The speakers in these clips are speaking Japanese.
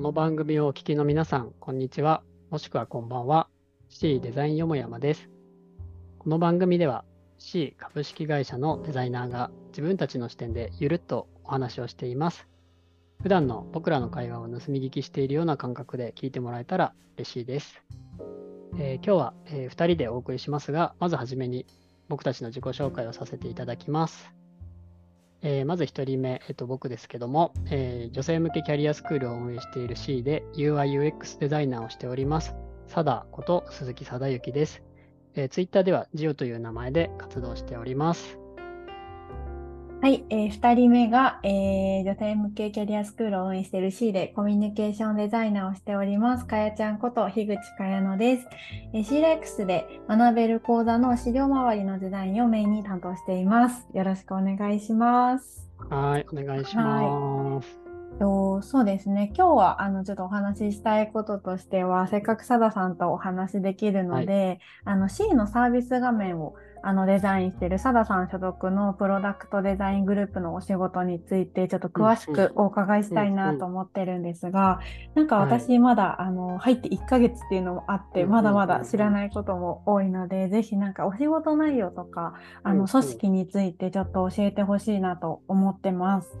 この番組をお聞きの皆さん、こんにちは、もしくはこんばんは。C デザインよもやまです。この番組では C 株式会社のデザイナーが自分たちの視点でゆるっとお話をしています。普段の僕らの会話を盗み聞きしているような感覚で聞いてもらえたら嬉しいです。えー、今日は、えー、2人でお送りしますが、まずはじめに僕たちの自己紹介をさせていただきます。えー、まず1人目、えっと、僕ですけども、えー、女性向けキャリアスクールを運営している C で UIUX デザイナーをしております。サダこと鈴木貞之です。えー、Twitter ではジオという名前で活動しております。はい、えー、2人目が、えー、女性向けキャリアスクールを運営している C でコミュニケーションデザイナーをしております。かやちゃんこと樋口かやのです。えー、c ラ x で学べる講座の資料周りのデザインをメインに担当しています。よろしくお願いします。はい、お願いします。とそうですね。今日はあのちょっとお話ししたいこととしてはせっかくさださんとお話できるので、はい、あの C のサービス画面をあのデザインしているサダさん所属のプロダクトデザイングループのお仕事についてちょっと詳しくお伺いしたいなと思ってるんですが、なんか私まだ、はい、あの入って1ヶ月っていうのもあって、まだまだ知らないことも多いので、ぜひなんかお仕事内容とか、あの組織についてちょっと教えてほしいなと思ってます。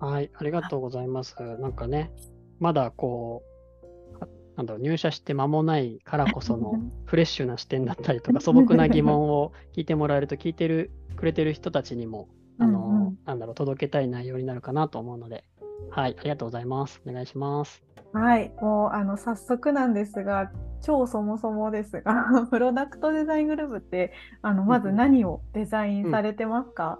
はい、ありがとうございます。なんかね、まだこう、なんだろう入社して間もないからこそのフレッシュな視点だったりとか素朴な疑問を聞いてもらえると聞いてるくれてる人たちにもあの、うん。うん、なんだろう届けたい内容になるかなと思うのではいありがとうございます。お願いします。はいもうあの早速なんですが超そもそもですが プロダクトデザイングループってあのまず何をデザインされてますか、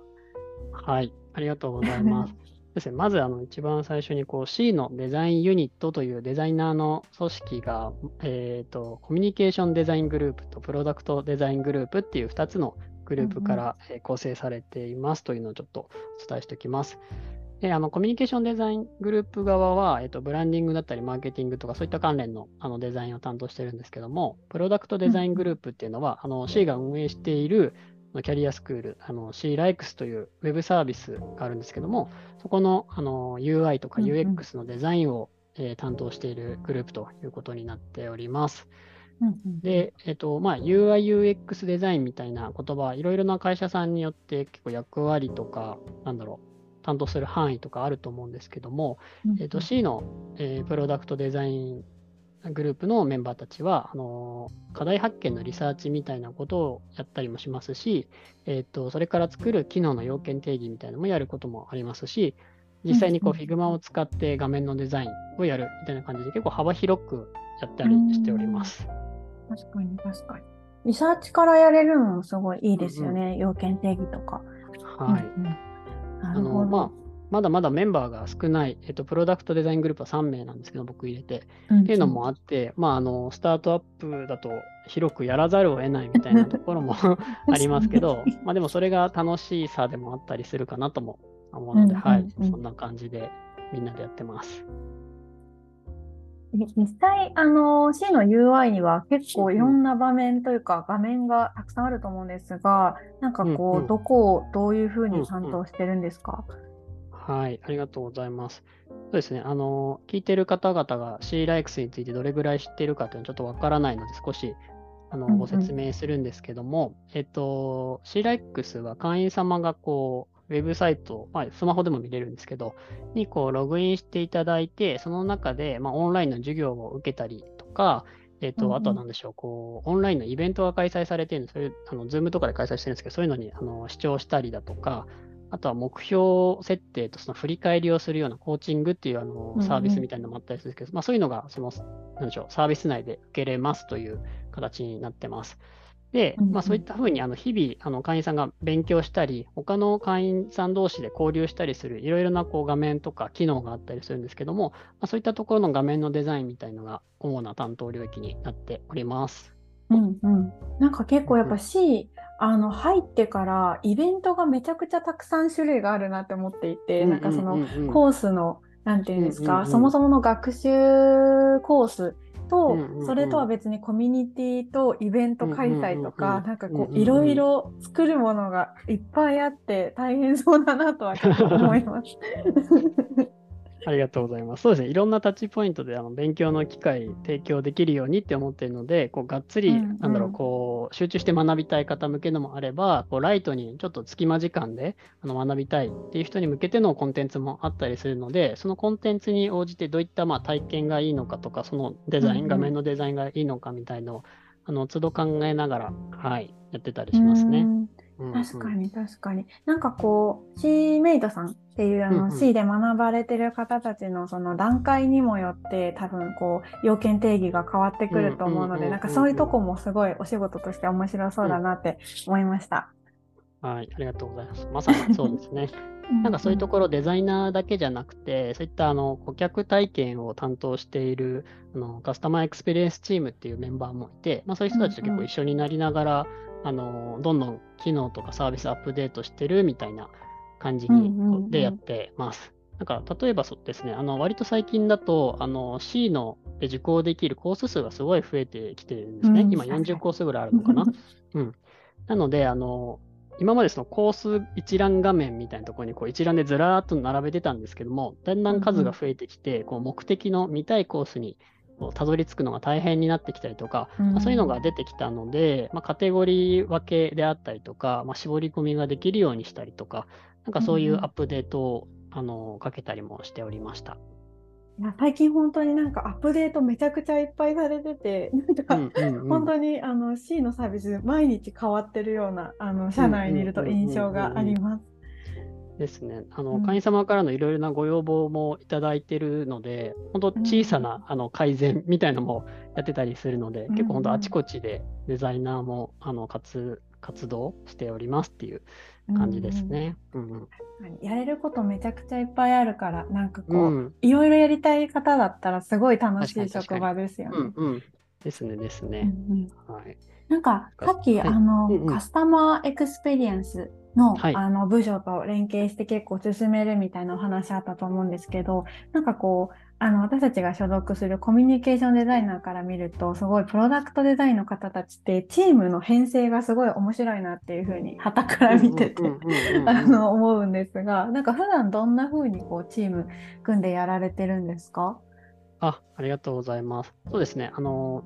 うんうん、はいありがとうございます ですね、まずあの一番最初にこう C のデザインユニットというデザイナーの組織が、えーと、コミュニケーションデザイングループとプロダクトデザイングループっていう2つのグループから構成されていますというのをちょっとお伝えしておきます。であのコミュニケーションデザイングループ側は、えっと、ブランディングだったりマーケティングとかそういった関連のあのデザインを担当してるんですけども、プロダクトデザイングループっていうのは、あの C が運営しているキャリアスクール、あの C ライクスというウェブサービスがあるんですけども、そこのあの UI とか UX のデザインを、うんうん、えー、担当しているグループということになっております。うんうん、で、えっ、ー、と、まあ、UI、UX デザインみたいな言葉、いろいろな会社さんによって結構役割とか、なんだろう、担当する範囲とかあると思うんですけども、えっ、ー、と、C の、えー、プロダクトデザイングループのメンバーたちは、あの課題発見のリサーチみたいなことをやったりもしますし、えーと、それから作る機能の要件定義みたいなのもやることもありますし、実際にこう Figma を使って画面のデザインをやるみたいな感じで結構幅広くやったりしております。確かに確かに。リサーチからやれるのもすごいいいですよね、うんうん、要件定義とか。はい。うんうん、あのまあまだまだメンバーが少ない、えっと、プロダクトデザイングループは3名なんですけど、僕入れて。うん、っていうのもあって、まあ、あの、スタートアップだと広くやらざるを得ないみたいなところも ありますけど、まあでもそれが楽しさでもあったりするかなとも思うので、はい、そんな感じでみんなでやってます。実際、あの、C の UI には結構いろんな場面というか、画面がたくさんあると思うんですが、なんかこう、うんうん、どこをどういうふうに担当してるんですか、うんうんはい、ありがとうございます。そうですね、あの、聞いてる方々が C ライクスについてどれぐらい知っているかというのはちょっとわからないので、少しあのご説明するんですけども、うんうん、えっと、C ライクスは会員様がこう、ウェブサイト、まあ、スマホでも見れるんですけど、にこうログインしていただいて、その中で、まあ、オンラインの授業を受けたりとか、えっ、と、あとは何でしょう、こう、オンラインのイベントが開催されているんです、そういう、あの、ズームとかで開催してるんですけど、そういうのに、あの、視聴したりだとか、あとは目標設定とその振り返りをするようなコーチングっていうあのサービスみたいなのもあったりするんですけど、うんうん、まあ、そういうのがそのなんでしょうサービス内で受けれますという形になってます。で、まあ、そういったふうにあの日々あの会員さんが勉強したり、他の会員さん同士で交流したりするいろいろなこう画面とか機能があったりするんですけども、まあ、そういったところの画面のデザインみたいのが主な担当領域になっております。うんうん、なんか結構やっぱ C、あの入ってからイベントがめちゃくちゃたくさん種類があるなって思っていて、なんかそのコースの何て言うんですか、そもそもの学習コースと、それとは別にコミュニティとイベント開催とか、なんかこういろいろ作るものがいっぱいあって大変そうだなとは思います。ありがとうございます。そうですね、いろんなタッチポイントであの勉強の機会提供できるようにって思っているので、こうがっつり、うんうん、なんだろう、こう集中して学びたい方向けのもあれば、こうライトにちょっと隙間時間であの学びたいっていう人に向けてのコンテンツもあったりするので、そのコンテンツに応じてどういったまあ体験がいいのかとか、そのデザイン、うんうん、画面のデザインがいいのかみたいのを、あの都度考えながら、はい、やってたりしますね。確かに確かに。なんかこう C メイトさんっていうあの C で学ばれてる方たちのその段階にもよって多分こう要件定義が変わってくると思うのでなんかそういうとこもすごいお仕事として面白そうだなって思いました。はい、ありがとうございます。まさにそうですね。なんかそういうところデザイナーだけじゃなくて、そういったあの顧客体験を担当しているあのカスタマーエクスペリエンスチームっていうメンバーもいて、まあ、そういう人たちと結構一緒になりながら、あのどんどん機能とかサービスアップデートしてるみたいな感じにでやってます。なんか例えばそうですね、あの割と最近だとあの C ので受講できるコース数がすごい増えてきてるんですね。うん、今40コースぐらいあるのかな。うん、なのであの、今までそのコース一覧画面みたいなところにこう一覧でずらーっと並べてたんですけども、だんだん数が増えてきて、こう目的の見たいコースにたどり着くのが大変になってきたりとか、まあ、そういうのが出てきたので、まあ、カテゴリー分けであったりとか、まあ、絞り込みができるようにしたりとか、なんかそういうアップデートを、あのかけたりもしておりました。いや最近本当になんかアップデートめちゃくちゃいっぱいされてて、なんか、本当にあの C のサービス毎日変わってるようなあの社内にいると印象があります。ですね。あの、会員様からのいろいろなご要望もいただいてるので、本当小さな、あの改善みたいなのもやってたりするので、結構本当あちこちでデザイナーもあの活活動しておりますっていう感じですね。うんやれることめちゃくちゃいっぱいあるから、なんかこう、うん、いろいろやりたい方だったらすごい楽しい職場ですよね。うんうん、ですねですね。うんうん、はい。なんかさっき、はい、あの、うんうん、カスタマーエクスペリエンスのはい、あの部署と連携して結構進めるみたいなお話あったと思うんですけどなんかこうあの私たちが所属するコミュニケーションデザイナーから見るとすごいプロダクトデザインの方たちってチームの編成がすごい面白いなっていうふうに傍から見てて思うんですがなんか普段どんなふうにこうチーム組んでやられてるんですか？あありがとうございます。そうですね。あの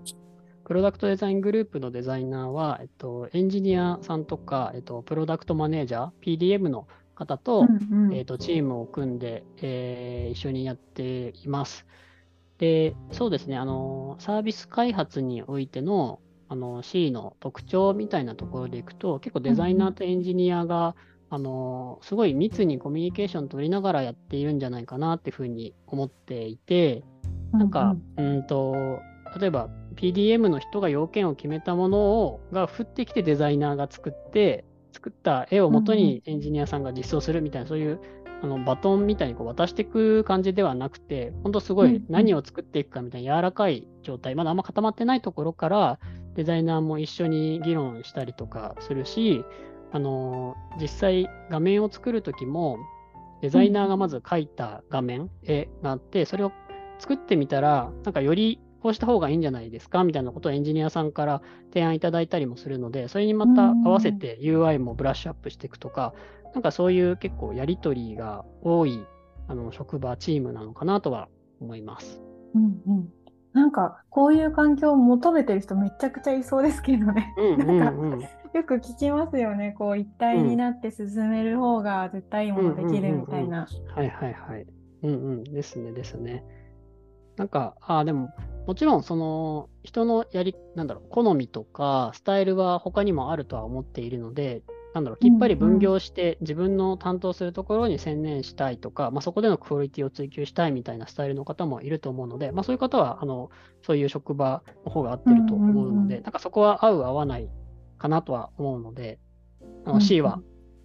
プロダクトデザイングループのデザイナーは、えっと、エンジニアさんとか、えっと、プロダクトマネージャー、PDM の方と、うんうん、えっと、チームを組んで、えー、一緒にやっています。で、そうですね、あの、サービス開発においてのあの C の特徴みたいなところでいくと、結構デザイナーとエンジニアが、うん、あのすごい密にコミュニケーション取りながらやっているんじゃないかなっていうふうに思っていて、なんか、うん、うんと例えば PDM の人が要件を決めたものをが降ってきてデザイナーが作って作った絵をもとにエンジニアさんが実装するみたいな、そういうあのバトンみたいにこう渡していく感じではなくて、本当すごい何を作っていくかみたいな柔らかい状態、まだあんま固まってないところからデザイナーも一緒に議論したりとかするし、あの実際画面を作るときもデザイナーがまず描いた画面、絵があって、それを作ってみたら、なんかよりこうした方がいいんじゃないですかみたいなことをエンジニアさんから提案いただいたりもするので、それにまた合わせて UI もブラッシュアップしていくとか、なんかそういう結構やりとりが多いあの職場、チームなのかなとは思います。うんうんなんかこういう環境を求めてる人めちゃくちゃいそうですけどね。なんか よく聞きますよね。こう一体になって進める方が絶対いいものできるみたいな。はいはいはい。うんうんですねですね。なんか、あでも、もちろん、その、人のやり、なんだろう、好みとか、スタイルは他にもあるとは思っているので、なんだろう、きっぱり分業して、自分の担当するところに専念したいとか、まあ、そこでのクオリティを追求したいみたいなスタイルの方もいると思うので、まあ、そういう方は、あの、そういう職場の方が合ってると思うので、なんかそこは合う合わないかなとは思うので、あの C は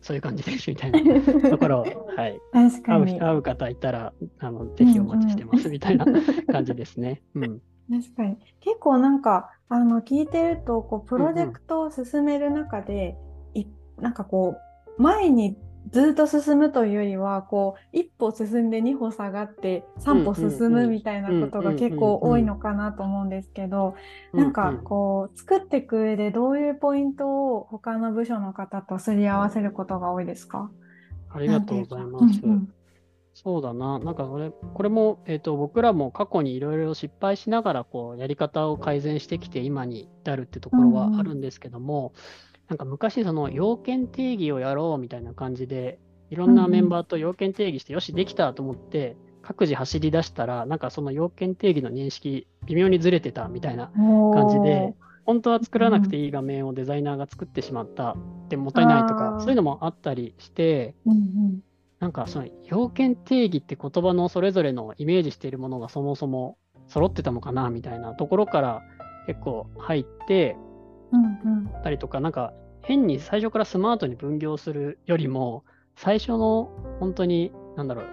そういう感じですみたいな。ところを、はい、確かに。会う方いたらあのぜひお待ちしてますみたいな感じですね。うん、確かに。結構なんかあの聞いてるとこうプロジェクトを進める中で、うんうん、いなんかこう前にずっと進むというよりはこう一歩進んで二歩下がって三歩進むみたいなことが結構多いのかなと思うんですけどなんかこう作っていく上でどういうポイントを他の部署の方とすり合わせることが多いですか？ありがとうございます。そうだな。なんかこれ、これも、えっ、と、僕らも過去にいろいろ失敗しながら、こう、やり方を改善してきて、今に至るってところはあるんですけども、なんか昔、その要件定義をやろうみたいな感じで、いろんなメンバーと要件定義して、よし、できたと思って、各自走り出したら、なんかその要件定義の認識、微妙にずれてたみたいな感じで、本当は作らなくていい画面をデザイナーが作ってしまったってもったいないとか、そういうのもあったりして、なんかその要件定義って言葉のそれぞれのイメージしているものがそもそも揃ってたのかなみたいなところから結構入ってたりとか、なんか変に最初からスマートに分業するよりも、最初の本当に、なんだろう、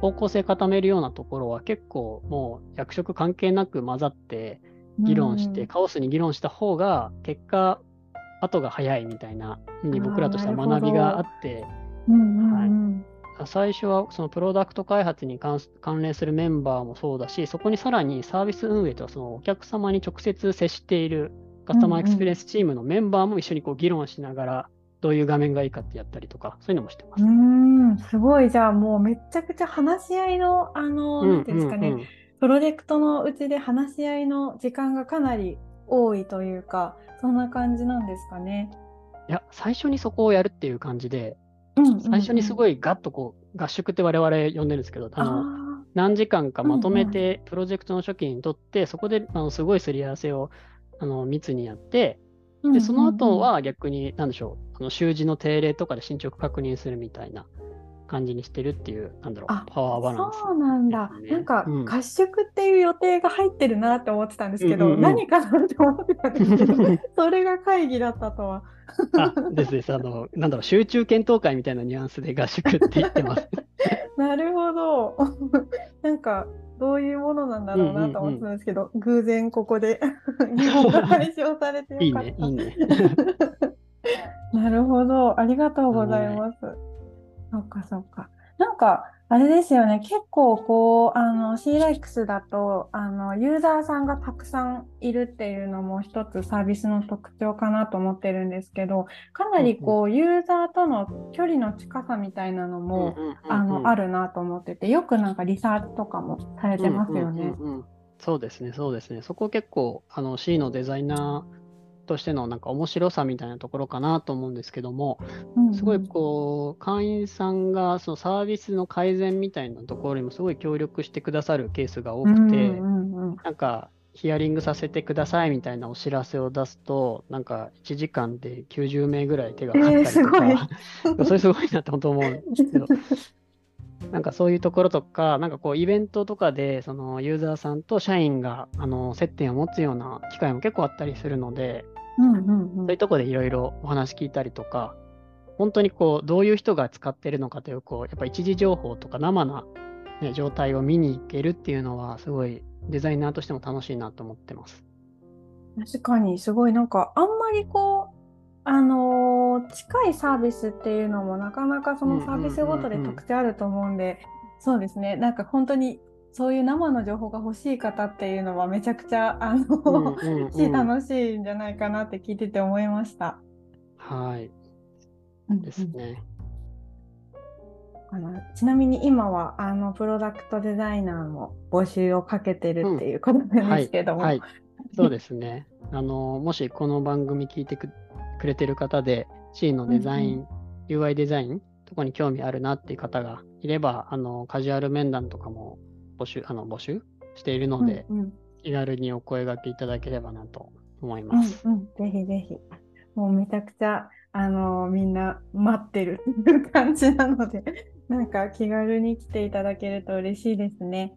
方向性固めるようなところは結構もう役職関係なく混ざって、議論して、カオスに議論した方が、結果、後が早いみたいなに僕らとしては学びがあって、最初はそのプロダクト開発に関連するメンバーもそうだし、そこにさらにサービス運営とはそのお客様に直接接しているカスタマーエクスペリエンスチームのメンバーも一緒にこう議論しながら、どういう画面がいいかってやったりとか、そういうのもしてます。うん、すごい。じゃあもうめちゃくちゃ話し合いの、あの、なんていうんですかね、うんうんうんプロジェクトのうちで話し合いの時間がかなり多いというか、そんな感じなんですかね。いや、最初にそこをやるっていう感じで、うんうんうん、最初にすごいガッとこう、合宿って我々呼んでるんですけど、あの何時間かまとめてプロジェクトの初期にとって、うんうん、そこであのすごいすり合わせをあの密にやって、でその後は逆に、なんでしょう、あの習字の定例とかで進捗確認するみたいな感じにしてるっていう、なんだろう、パワーバランス、ね、そうなんだ。なんか、合宿っていう予定が入ってるなって思ってたんですけど、うんうんうん、何かなって思ってたんですけど、それが会議だったとは。あですです。あの、なんだろう、集中検討会みたいなニュアンスで合宿って言ってます。なるほど。なんか、どういうものなんだろうなと思ってたんですけど、うんうんうん、偶然ここで日本語配信されてよかった。いいね、いいね。なるほど。ありがとうございます。はいそっかそっか。なんか、あれですよね、結構こう、あの、c ライクスだと、あの、ユーザーさんがたくさんいるっていうのも一つサービスの特徴かなと思ってるんですけど、かなりこう、ユーザーとの距離の近さみたいなのも、あの、あるなと思ってて、よくなんかリサーチとかもされてますよね。そうですね、そうですね。そこ結構、あの、C のデザイナー、としてのなんか面白さみたいなところかなと思うんですけども、すごいこう会員さんがそのサービスの改善みたいなところにもすごい協力してくださるケースが多くて、なんかヒアリングさせてくださいみたいなお知らせを出すと、なんか1時間で90名ぐらい手がかかったりとか、えー、それすごいなって本当思うんですけど。なんかそういうところとか、なんかこうイベントとかでそのユーザーさんと社員があの接点を持つような機会も結構あったりするので、うんうんうん、そういうとこでいろいろお話聞いたりとか、本当にこうどういう人が使ってるのかというこうやっぱ一時情報とか生な、ね、状態を見に行けるっていうのはすごいデザイナーとしても楽しいなと思ってます。確かにすごいなんかあんまりこうあのー、近いサービスっていうのもなかなかそのサービスごとで特徴あると思うんで、そうですね。なんか本当にそういう生の情報が欲しい方っていうのはめちゃくちゃあの、うんうん、楽しいんじゃないかなって聞いてて思いました。はい。ですね。あのちなみに今はあのプロダクトデザイナーも募集をかけてるっていうことなんですけども、うんはいはい、そうですね。あのもしこの番組聞いてくれてる方で C のデザイン、うんうん、UI デザインとかに興味あるなっていう方がいれば、あのカジュアル面談とかも募集あの募集？しているので、うんうん、気軽にお声がけいただければなと思います。うんうん、ぜひぜひ。もうめちゃくちゃ、あのー、みんな待ってる 感じなので、なんか気軽に来ていただけると嬉しいですね。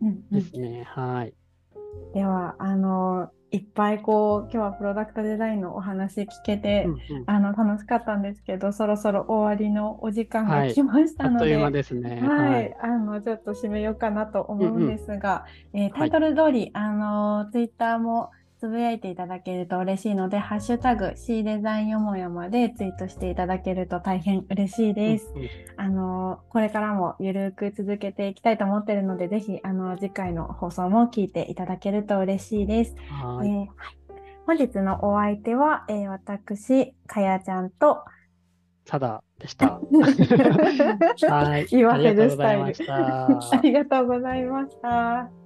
うんうん、ですね。はい。では、あのー、いっぱいこう今日はプロダクトデザインのお話聞けて、うんうん、あの楽しかったんですけどそろそろ終わりのお時間が来ましたので、はい、ですね、はい、あのちょっと締めようかなと思うんですが、うんうん、えー、タイトル通り、はい、あのツイッターもつぶやいていただけると嬉しいので、ハッシュタグ C デザインよもやまでツイートしていただけると大変嬉しいです。うんうん、あの、これからもゆるく続けていきたいと思っているので、ぜひ、あの、次回の放送も聞いていただけると嬉しいです。はい、えー、本日のお相手は、えー、私、かやちゃんと、サダでした。はい。言わせるスタイル。ありがとうございました。